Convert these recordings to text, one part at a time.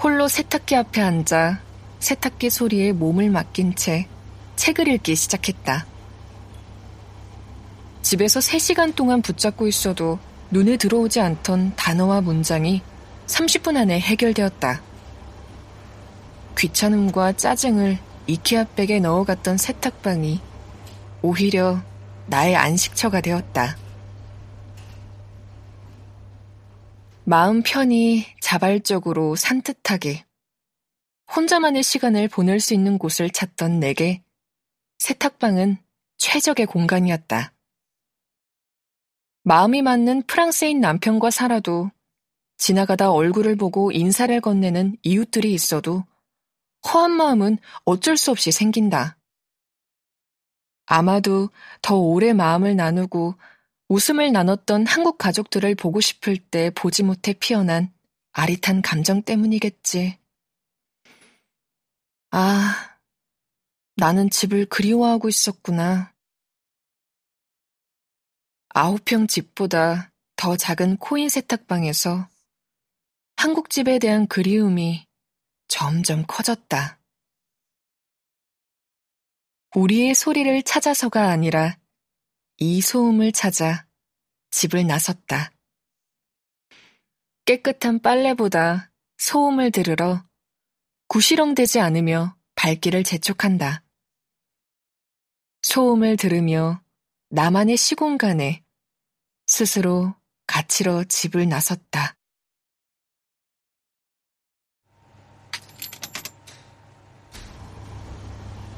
홀로 세탁기 앞에 앉아 세탁기 소리에 몸을 맡긴 채 책을 읽기 시작했다. 집에서 3시간 동안 붙잡고 있어도 눈에 들어오지 않던 단어와 문장이 30분 안에 해결되었다. 귀찮음과 짜증을 이케아 백에 넣어갔던 세탁방이 오히려 나의 안식처가 되었다. 마음 편히 자발적으로 산뜻하게 혼자만의 시간을 보낼 수 있는 곳을 찾던 내게 세탁방은 최적의 공간이었다. 마음이 맞는 프랑스인 남편과 살아도 지나가다 얼굴을 보고 인사를 건네는 이웃들이 있어도 허한 마음은 어쩔 수 없이 생긴다. 아마도 더 오래 마음을 나누고 웃음을 나눴던 한국 가족들을 보고 싶을 때 보지 못해 피어난 아릿한 감정 때문이겠지. 아, 나는 집을 그리워하고 있었구나. 아홉 평 집보다 더 작은 코인 세탁방에서 한국집에 대한 그리움이 점점 커졌다. 우리의 소리를 찾아서가 아니라 이 소음을 찾아 집을 나섰다. 깨끗한 빨래보다 소음을 들으러 구시렁대지 않으며 발길을 재촉한다. 소음을 들으며 나만의 시공간에 스스로 가치로 집을 나섰다.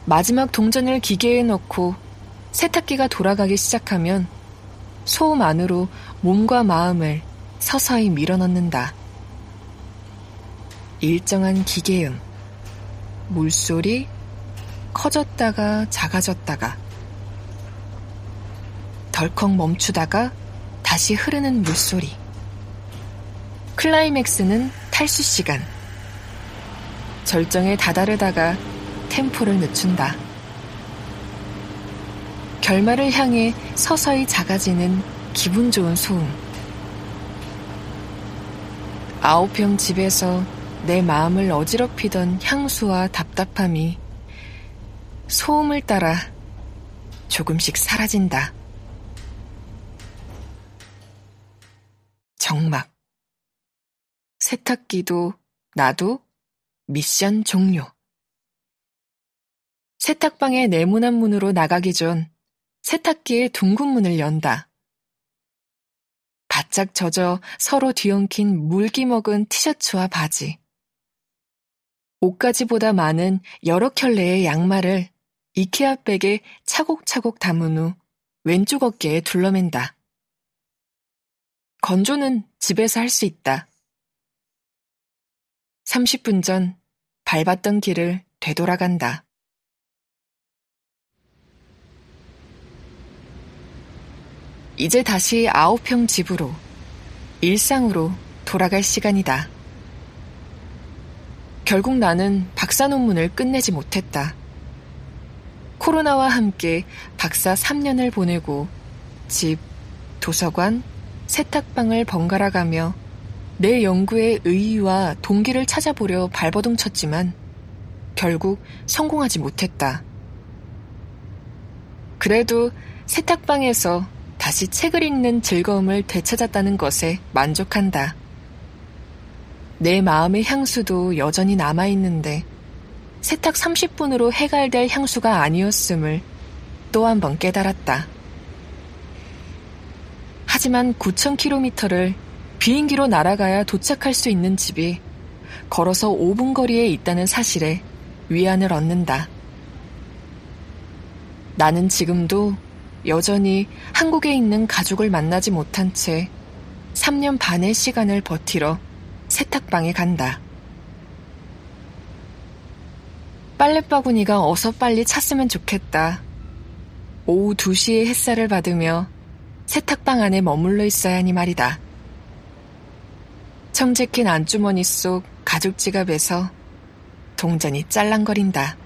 마지막 동전을 기계에 넣고 세탁기가 돌아가기 시작하면 소음 안으로 몸과 마음을 서서히 밀어넣는다. 일정한 기계음, 물소리, 커졌다가 작아졌다가, 덜컥 멈추다가 다시 흐르는 물소리. 클라이맥스는 탈수 시간. 절정에 다다르다가 템포를 늦춘다. 결말을 향해 서서히 작아지는 기분 좋은 소음. 아홉 평 집에서 내 마음을 어지럽히던 향수와 답답함이 소음을 따라 조금씩 사라진다. 정막. 세탁기도 나도 미션 종료. 세탁방의 네모난 문으로 나가기 전 세탁기의 둥근 문을 연다. 바짝 젖어 서로 뒤엉킨 물기 먹은 티셔츠와 바지. 옷가지보다 많은 여러 켤레의 양말을 이케아 백에 차곡차곡 담은 후 왼쪽 어깨에 둘러맨다. 건조는 집에서 할 수 있다. 30분 전 밟았던 길을 되돌아간다. 이제 다시 아홉 평 집으로, 일상으로 돌아갈 시간이다. 결국 나는 박사 논문을 끝내지 못했다. 코로나와 함께 박사 3년을 보내고 집, 도서관, 세탁방을 번갈아 가며 내 연구의 의의와 동기를 찾아보려 발버둥 쳤지만 결국 성공하지 못했다. 그래도 세탁방에서 다시 책을 읽는 즐거움을 되찾았다는 것에 만족한다. 내 마음의 향수도 여전히 남아있는데 세탁 30분으로 해갈될 향수가 아니었음을 또 한 번 깨달았다. 하지만 9,000km를 비행기로 날아가야 도착할 수 있는 집이 걸어서 5분 거리에 있다는 사실에 위안을 얻는다. 나는 지금도 여전히 한국에 있는 가족을 만나지 못한 채 3년 반의 시간을 버티러 세탁방에 간다. 빨랫바구니가 어서 빨리 찼으면 좋겠다. 오후 2시에 햇살을 받으며 세탁방 안에 머물러 있어야 하니 말이다. 청재킨 안주머니 속 가죽 지갑에서 동전이 짤랑거린다.